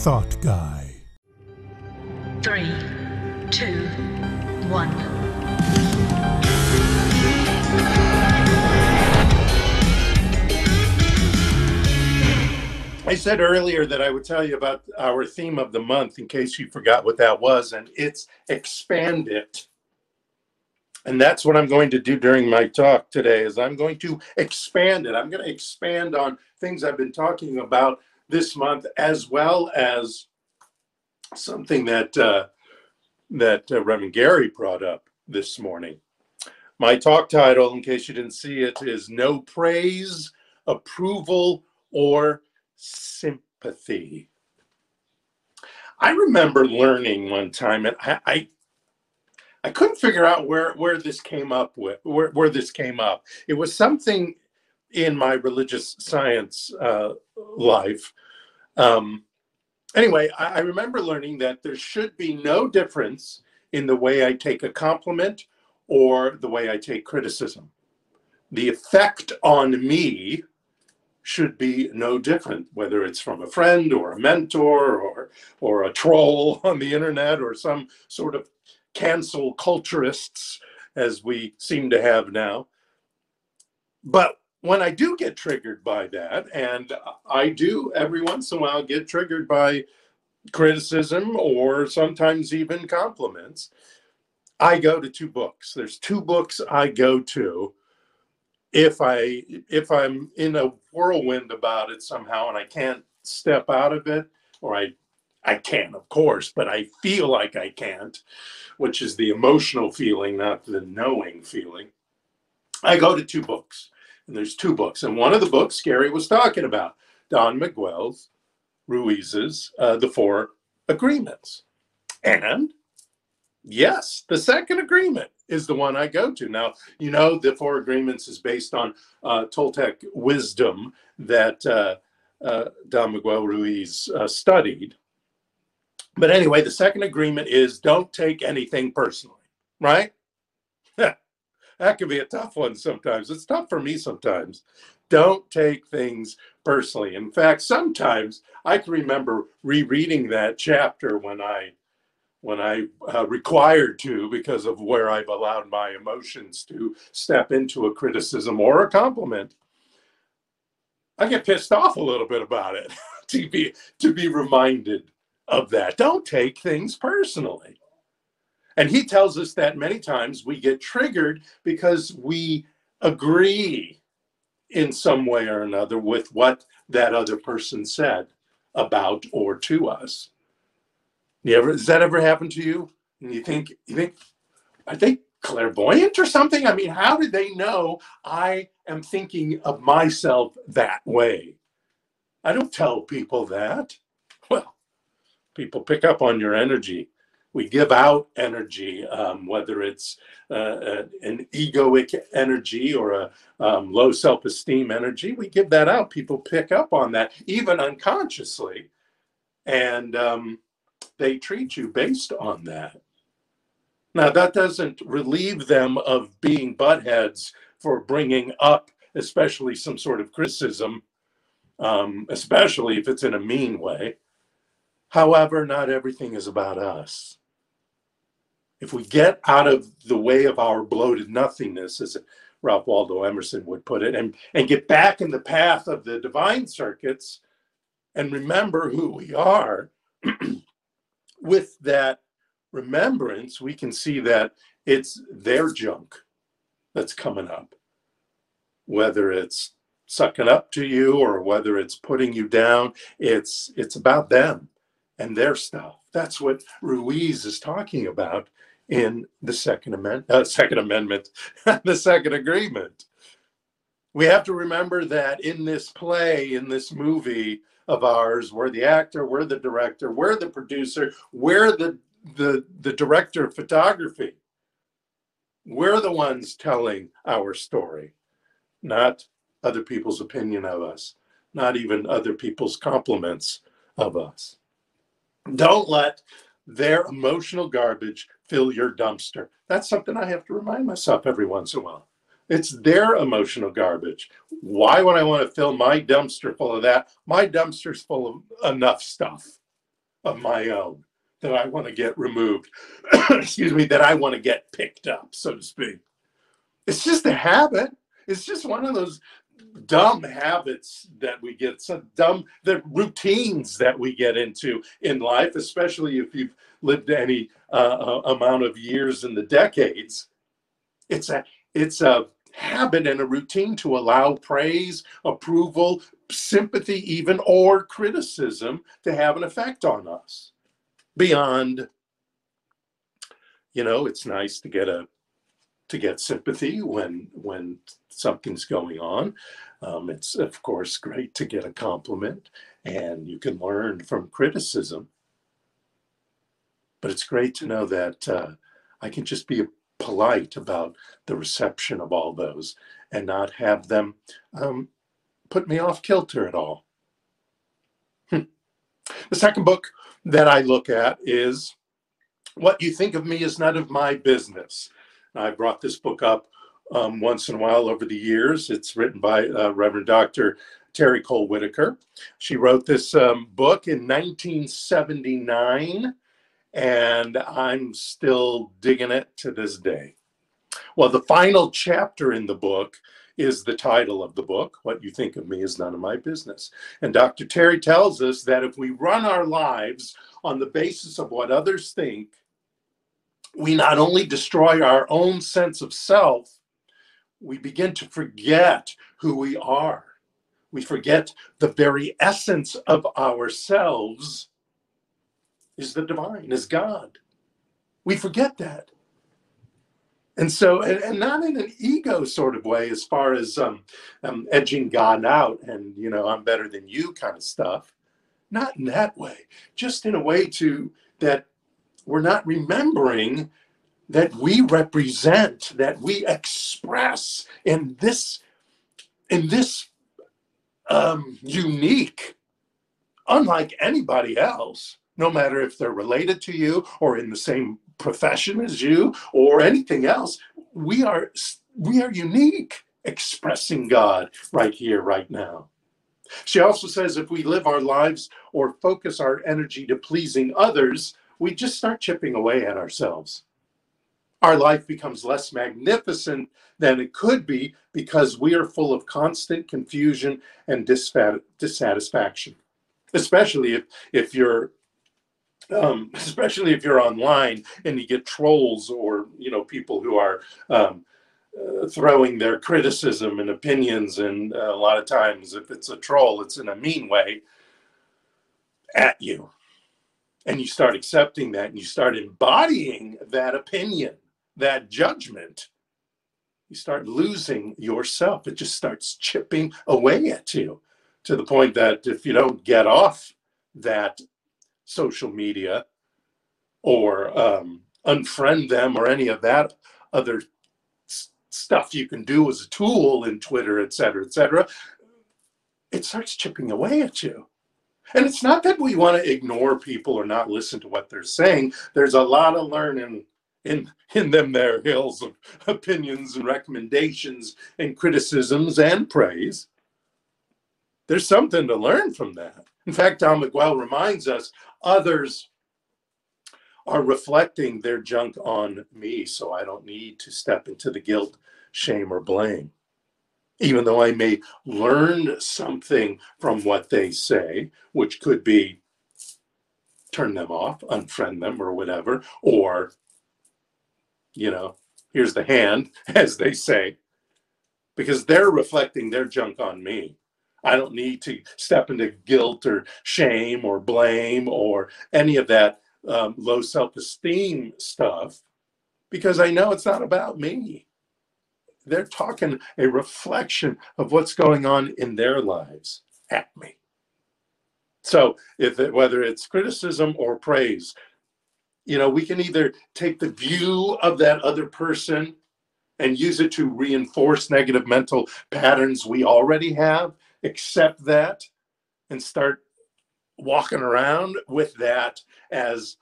Thought Guy. Three, two, one. I said earlier that I would tell you about our theme of the month in case you forgot what that was, and it's expand it. And that's what I'm going to do during my talk today is I'm going to expand it. I'm going to expand on things I've been talking about this month as well as something that uh, that uh, Reverend Gary brought up this morning. My talk title, in case you didn't see it, is No Praise, Approval, or sympathy. I remember learning one time, and I, I, I couldn't figure out where where this came up with where where this came up. It was something in my religious science uh, life. Um, anyway, I, I remember learning that there should be no difference in the way I take a compliment or the way I take criticism. The effect on me should be no different, whether it's from a friend or a mentor or or a troll on the internet or some sort of cancel culturists as we seem to have now. But when I do get triggered by that, and I do every once in a while get triggered by criticism or sometimes even compliments, I go to two books. There's two books I go to if I if I'm in a whirlwind about it somehow and I can't step out of it, or I I can, of course, but I feel like I can't, which is the emotional feeling, not the knowing feeling. I go to two books, there's two books, and one of the books Gary was talking about, Don Miguel's, Ruiz's, uh, The Four Agreements, and yes, the second agreement is the one I go to. Now, you know, the Four Agreements is based on uh, Toltec wisdom that uh, uh, Don Miguel Ruiz uh, studied. But anyway, the second agreement is don't take anything personally, right? that can be a tough one sometimes. It's tough for me sometimes. Don't take things personally. In fact, sometimes I can remember rereading that chapter when I when I uh, required to because of where I've allowed my emotions to step into a criticism or a compliment. I get pissed off a little bit about it to be to be reminded of that. Don't take things personally. And he tells us that many times we get triggered because we agree in some way or another with what that other person said about or to us. You ever does that ever happen to you? And you think you think are they clairvoyant or something? I mean, how did they know I am thinking of myself that way? I don't tell people that. Well, people pick up on your energy. We give out energy, um, whether it's uh, uh an egoic energy or a um, low self esteem energy. We give that out. People pick up on that, even unconsciously. And um, they treat you based on that. Now, that doesn't relieve them of being buttheads for bringing up, especially some sort of criticism, um, especially if it's in a mean way. However, not everything is about us. If we get out of the way of our bloated nothingness, as Ralph Waldo Emerson would put it, and, and get back in the path of the divine circuits and remember who we are, with that remembrance, we can see that it's their junk that's coming up. Whether it's sucking up to you or whether it's putting you down, it's it's about them and their stuff. That's what Ruiz is talking about in the Second Amendment, uh, Second Amendment, the Second Agreement. We have to remember that in this play, in this movie, of ours. We're the actor, we're the director, we're the producer, we're the the the director of photography. We're the ones telling our story, not other people's opinion of us, not even other people's compliments of us. Don't let their emotional garbage fill your dumpster. That's something I have to remind myself every once in a while. It's their emotional garbage. Why would I want to fill my dumpster full of that? My dumpster's full of enough stuff. of my own that I want to get removed. Excuse me, that I want to get picked up, so to speak. It's just a habit. It's just one of those dumb habits that we get, some dumb the routines that we get into in life, especially if you've lived any uh, amount of years in the decades. It's a it's a habit and a routine to allow praise, approval, sympathy, even or criticism to have an effect on us. Beyond, you know, it's nice to get a to get sympathy when when something's going on. Um, it's of course great to get a compliment, and you can learn from criticism. But it's great to know that uh, I can just be polite about the reception of all those and not have them um, put me off kilter at all. Hmm. The second book that I look at is What You Think of Me is None of My Business. I brought this book up um, once in a while over the years. It's written by uh, Reverend Dr. Terry Cole Whittaker. She wrote this um, book in 1979 and I'm still digging it to this day. Well, the final chapter in the book is the title of the book. What you think of me is none of my business. And Dr. Terry tells us that if we run our lives on the basis of what others think, we not only destroy our own sense of self, we begin to forget who we are. We forget the very essence of ourselves is the divine, is God. We forget that. And so, and, and not in an ego sort of way, as far as um, um, edging God out and, you know, I'm better than you kind of stuff. Not in that way, just in a way to that we're not remembering that we represent, that we express in this, in this um, unique, unlike anybody else, no matter if they're related to you or in the same profession as you or anything else. We are we are unique expressing God right here, right now. She also says if we live our lives or focus our energy to pleasing others, we just start chipping away at ourselves. Our life becomes less magnificent than it could be because we are full of constant confusion and dissatisfaction. Especially if, if you're um, especially if you're online and you get trolls or you know people who are um, uh, throwing their criticism and opinions and uh, a lot of times if it's a troll it's in a mean way at you and you start accepting that and you start embodying that opinion that judgment you start losing yourself it just starts chipping away at you to the point that if you don't get off that social media or um, unfriend them or any of that other s- stuff you can do as a tool in Twitter, et cetera, et cetera, it starts chipping away at you. And it's not that we want to ignore people or not listen to what they're saying. There's a lot of learning in in them there hills of opinions and recommendations and criticisms and praise. There's something to learn from that. In fact, Don Miguel reminds us others are reflecting their junk on me, so I don't need to step into the guilt, shame, or blame. Even though I may learn something from what they say, which could be turn them off, unfriend them, or whatever, or, you know, here's the hand, as they say, because they're reflecting their junk on me. I don't need to step into guilt or shame or blame or any of that um, low self esteem stuff because I know it's not about me. They're talking a reflection of what's going on in their lives at me. So, if it, whether it's criticism or praise, you know, we can either take the view of that other person and use it to reinforce negative mental patterns we already have accept that and start walking around with that as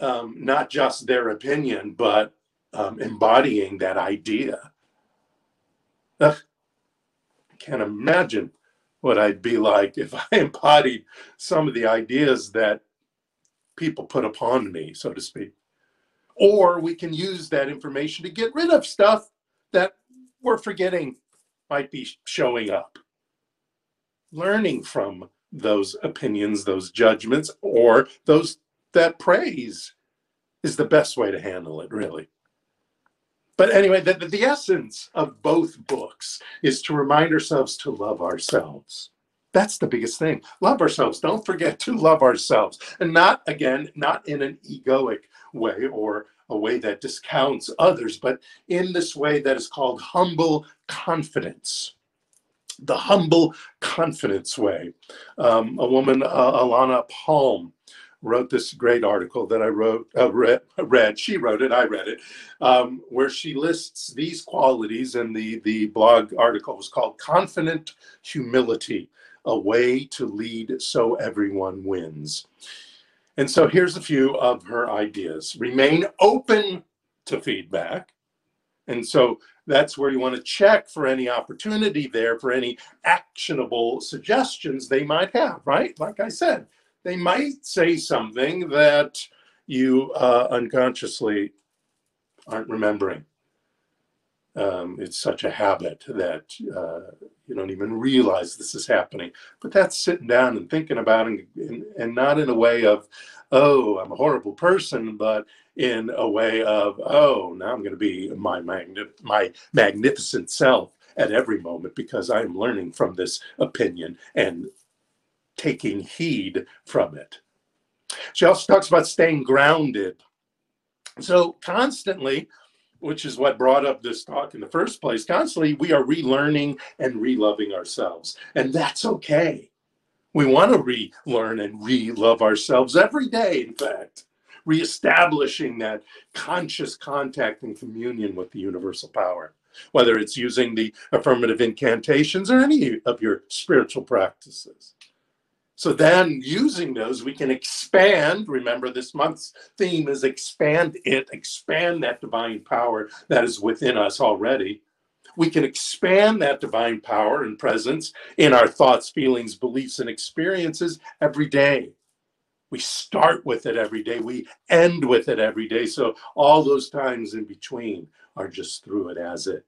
um, not just their opinion, but um, embodying that idea. Ugh, I can't imagine what I'd be like if I embodied some of the ideas that people put upon me, so to speak. Or we can use that information to get rid of stuff that we're forgetting might be showing up. Learning from those opinions, those judgments, or those that praise is the best way to handle it, really. But anyway, the, the essence of both books is to remind ourselves to love ourselves. That's the biggest thing. Love ourselves. Don't forget to love ourselves. And not, again, not in an egoic way or a way that discounts others, but in this way that is called humble confidence. The humble confidence way. Um, a woman, uh, Alana Palm, wrote this great article that I wrote, uh, read, read, She wrote it, I read it, um, where she lists these qualities, and the the blog article was called "Confident Humility: A Way to Lead So Everyone Wins." And so here's a few of her ideas: remain open to feedback, and so that's where you want to check for any opportunity there for any actionable suggestions they might have. Right, like I said they might say something that you uh, unconsciously aren't remembering. Um, it's such a habit that uh, you don't even realize this is happening. But that's sitting down and thinking about it, and, and not in a way of, oh, I'm a horrible person, but in a way of, oh, now I'm going to be my my magnificent self at every moment because I'm learning from this opinion and taking heed from it. She also talks about staying grounded. So, constantly, which is what brought up this talk in the first place, constantly we are relearning and reloving ourselves. And that's okay. We want to relearn and re-love ourselves every day, in fact, reestablishing that conscious contact and communion with the universal power, whether it's using the affirmative incantations or any of your spiritual practices. So then using those, we can expand. Remember, this month's theme is expand it, expand that divine power that is within us already. We can expand that divine power and presence in our thoughts, feelings, beliefs, and experiences every day. We start with it every day. We end with it every day. So all those times in between are just through it as it.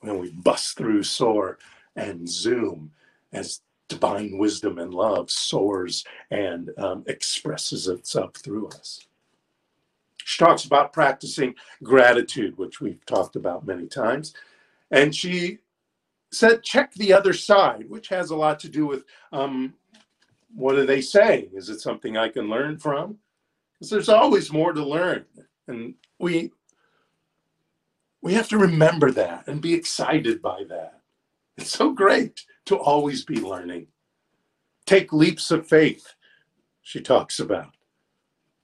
When we bust through, soar, and zoom as divine wisdom and love soars and um, expresses itself through us. She talks about practicing gratitude, which we've talked about many times. And she said, check the other side, which has a lot to do with um, what are they saying? Is it something I can learn from? Because there's always more to learn. And we we have to remember that and be excited by that. It's so great to always be learning. Take leaps of faith, she talks about.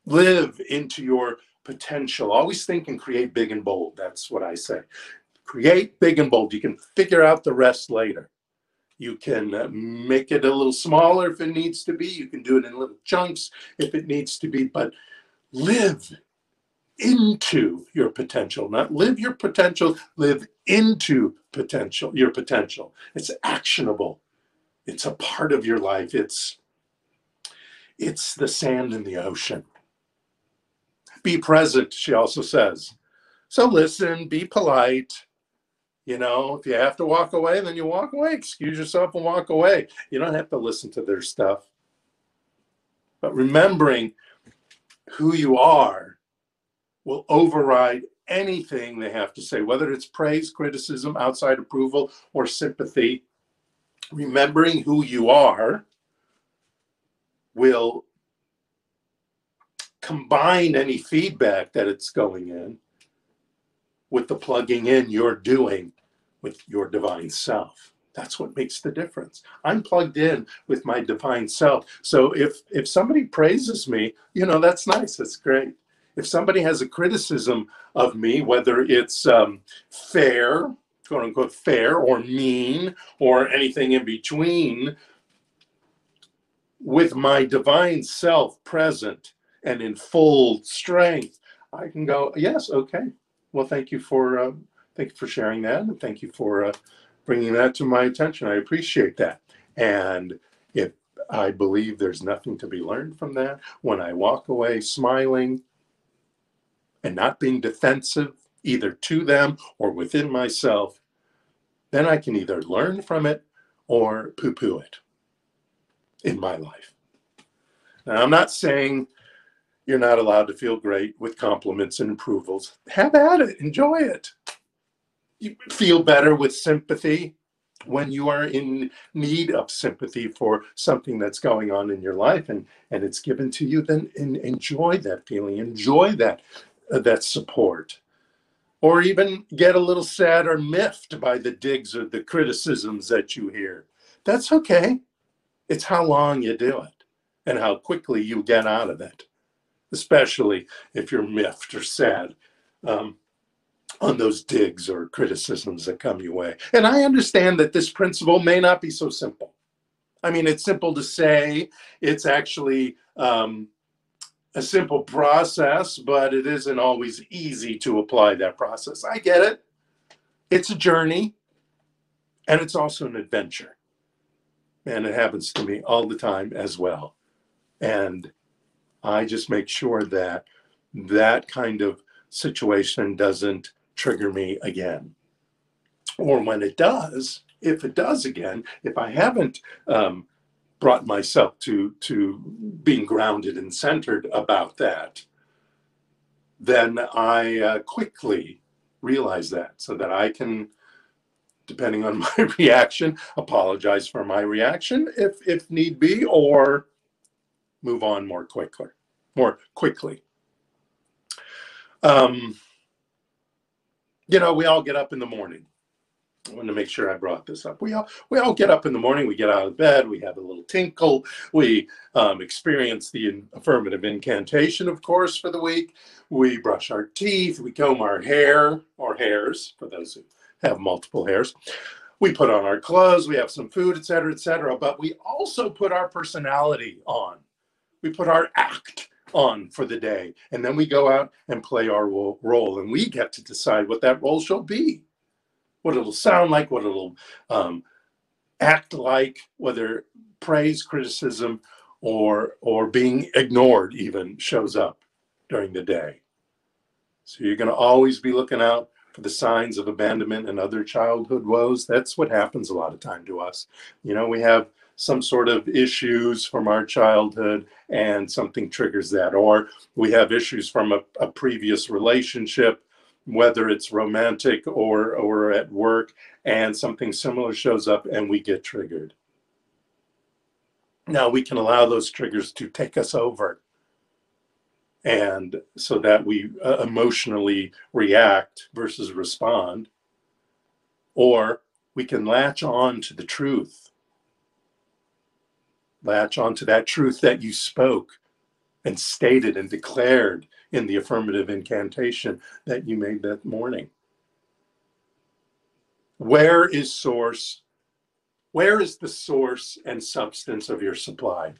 Live into your potential. Always think and create big and bold. That's what I say. Create big and bold. You can figure out the rest later. You can uh, make it a little smaller if it needs to be. You can do it in little chunks if it needs to be, but live into your potential, not live your potential, live into potential, your potential. It's actionable. It's a part of your life. It's it's the sand in the ocean. Be present, she also says. So listen, be polite. You know, if you have to walk away, then you walk away. Excuse yourself and walk away. You don't have to listen to their stuff. But remembering who you are will override anything they have to say, whether it's praise, criticism, outside approval, or sympathy. Remembering who you are will combine any feedback that it's going in with the plugging in you're doing with your divine self. That's what makes the difference. I'm plugged in with my divine self. So if if somebody praises me you know that's nice. That's great if somebody has a criticism of me, whether it's um, fair, quote unquote fair, or mean, or anything in between, with my divine self present and in full strength, I can go, yes, okay. Well, thank you for uh, thank you for sharing that, and thank you for uh, bringing that to my attention. I appreciate that. And if I believe there's nothing to be learned from that. When I walk away smiling and not being defensive, either to them or within myself, then I can either learn from it or poo poo it in my life. Now, I'm not saying you're not allowed to feel great with compliments and approvals. Have at it, enjoy it. You feel better with sympathy when you are in need of sympathy for something that's going on in your life and and it's given to you then enjoy that feeling enjoy that that support or even get a little sad or miffed by the digs or the criticisms that you hear that's okay it's how long you do it and how quickly you get out of it especially if you're miffed or sad um, on those digs or criticisms that come your way. And I understand that this principle may not be so simple. I mean, it's simple to say, it's actually um, a simple process, but it isn't always easy to apply that process. I get it. It's a journey and it's also an adventure. And it happens to me all the time as well. And I just make sure that that kind of situation doesn't trigger me again. Or when it does, if it does again, if I haven't um, brought myself to to being grounded and centered about that, then I uh, quickly realize that so that I can, depending on my reaction, apologize for my reaction if if need be, or move on more quickly, more quickly. Um, you know, we all get up in the morning. I want to make sure I brought this up. We all we all get up in the morning. We get out of bed. We have a little tinkle. We um, experience the affirmative incantation, of course, for the week. We brush our teeth. We comb our hair or hairs for those who have multiple hairs. We put on our clothes. We have some food, etc., etc. But we also put our personality on. We put our act on for the day. And then we go out and play our role, and we get to decide what that role shall be, what it'll sound like, what it'll um, act like, whether praise, criticism, or or being ignored even shows up during the day. So you're going to always be looking out for the signs of abandonment and other childhood woes. That's what happens a lot of time to us. You know, we have some sort of issues from our childhood and something triggers that. Or we have issues from a, a previous relationship, whether it's romantic or, or at work, and something similar shows up and we get triggered. Now we can allow those triggers to take us over. And so that we uh, emotionally react versus respond. Or we can latch on to the truth latch on to that truth that you spoke and stated and declared in the affirmative incantation that you made that morning. Where is source? Where is the source and substance of your supply?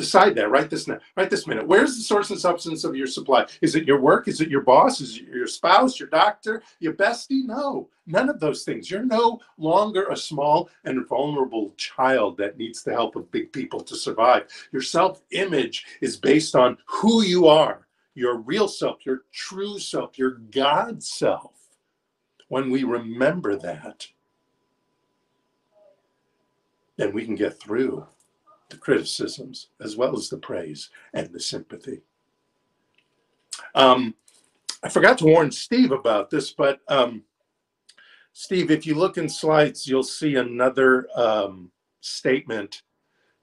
Decide that right this now, right this minute. Where's the source and substance of your supply? Is it your work? Is it your boss? Is it your spouse, your doctor, your bestie? No, none of those things. You're no longer a small and vulnerable child that needs the help of big people to survive. Your self image is based on who you are, your real self, your true self, your God self. When we remember that, then we can get through the criticisms as well as the praise and the sympathy. Um, I forgot to warn Steve about this, but um, Steve, if you look in slides, you'll see another um, statement.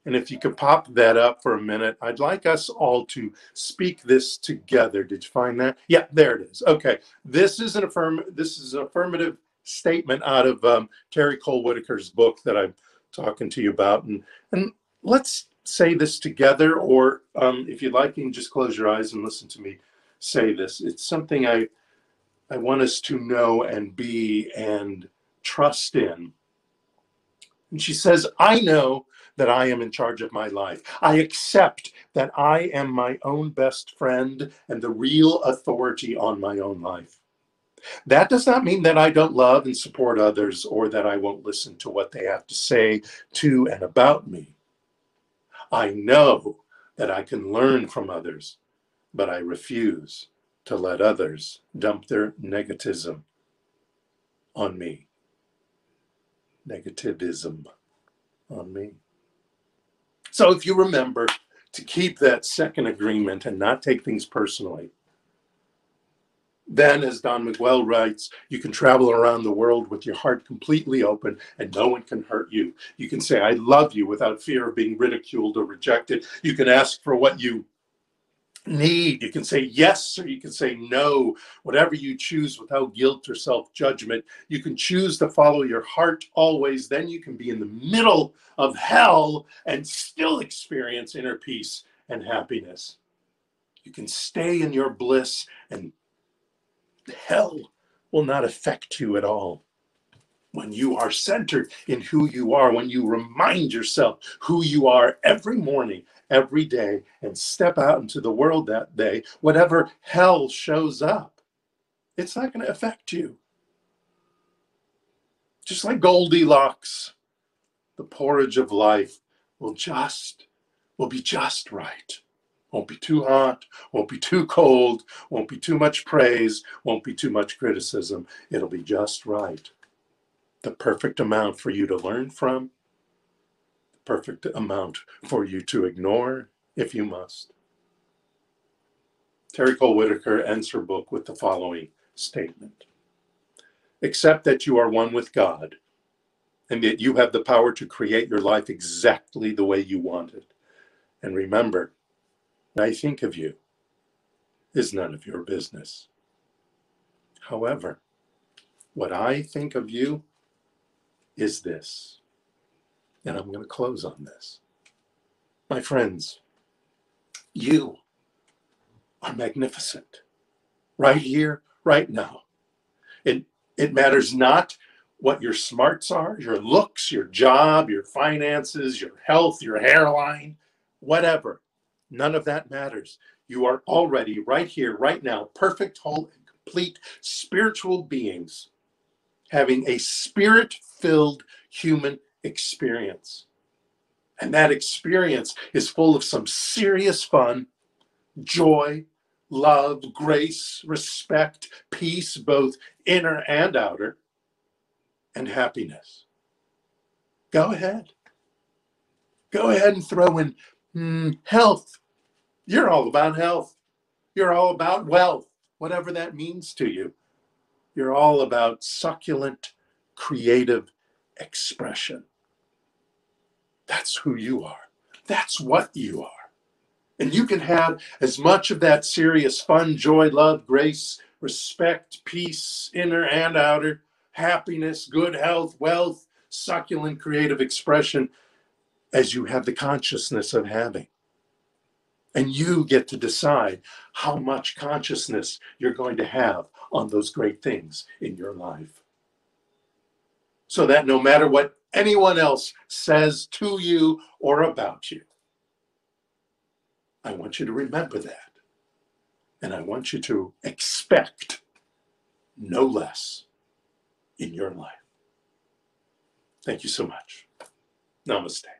And if you could pop that up for a minute, I'd like us all to speak this together. Did you find that? Yeah, there it is. Okay, this is an affirm. This is an affirmative statement out of um, Terry Cole Whittaker's book that I'm talking to you about, and and let's say this together, or um, if you'd like, you can just close your eyes and listen to me say this. It's something I I want us to know and be and trust in. And she says, I know that I am in charge of my life. I accept that I am my own best friend and the real authority on my own life. That does not mean that I don't love and support others or that I won't listen to what they have to say to and about me. I know that I can learn from others, but I refuse to let others dump their negativism on me. Negativism on me. So if you remember to keep that second agreement and not take things personally, then, as Don Miguel writes, you can travel around the world with your heart completely open and no one can hurt you. You can say, I love you without fear of being ridiculed or rejected. You can ask for what you need. You can say yes or you can say no, whatever you choose without guilt or self judgment. You can choose to follow your heart always. Then you can be in the middle of hell and still experience inner peace and happiness. You can stay in your bliss and hell will not affect you at all. When you are centered in who you are, when you remind yourself who you are every morning, every day, and step out into the world that day, whatever hell shows up, it's not going to affect you. Just like Goldilocks, the porridge of life will just, will be just right. Won't be too hot, won't be too cold, won't be too much praise, won't be too much criticism. It'll be just right. The perfect amount for you to learn from, the perfect amount for you to ignore if you must. Terry Cole Whittaker ends her book with the following statement Accept that you are one with God and that you have the power to create your life exactly the way you want it. And remember, I think of you is none of your business. However, what I think of you is this, and I'm going to close on this. My friends, you are magnificent right here, right now. It, it matters not what your smarts are, your looks, your job, your finances, your health, your hairline, whatever. None of that matters. You are already right here, right now, perfect, whole, and complete spiritual beings having a spirit filled human experience. And that experience is full of some serious fun, joy, love, grace, respect, peace, both inner and outer, and happiness. Go ahead. Go ahead and throw in mm, health. You're all about health. You're all about wealth, whatever that means to you. You're all about succulent, creative expression. That's who you are. That's what you are. And you can have as much of that serious fun, joy, love, grace, respect, peace, inner and outer, happiness, good health, wealth, succulent creative expression as you have the consciousness of having. And you get to decide how much consciousness you're going to have on those great things in your life. So that no matter what anyone else says to you or about you, I want you to remember that. And I want you to expect no less in your life. Thank you so much. Namaste.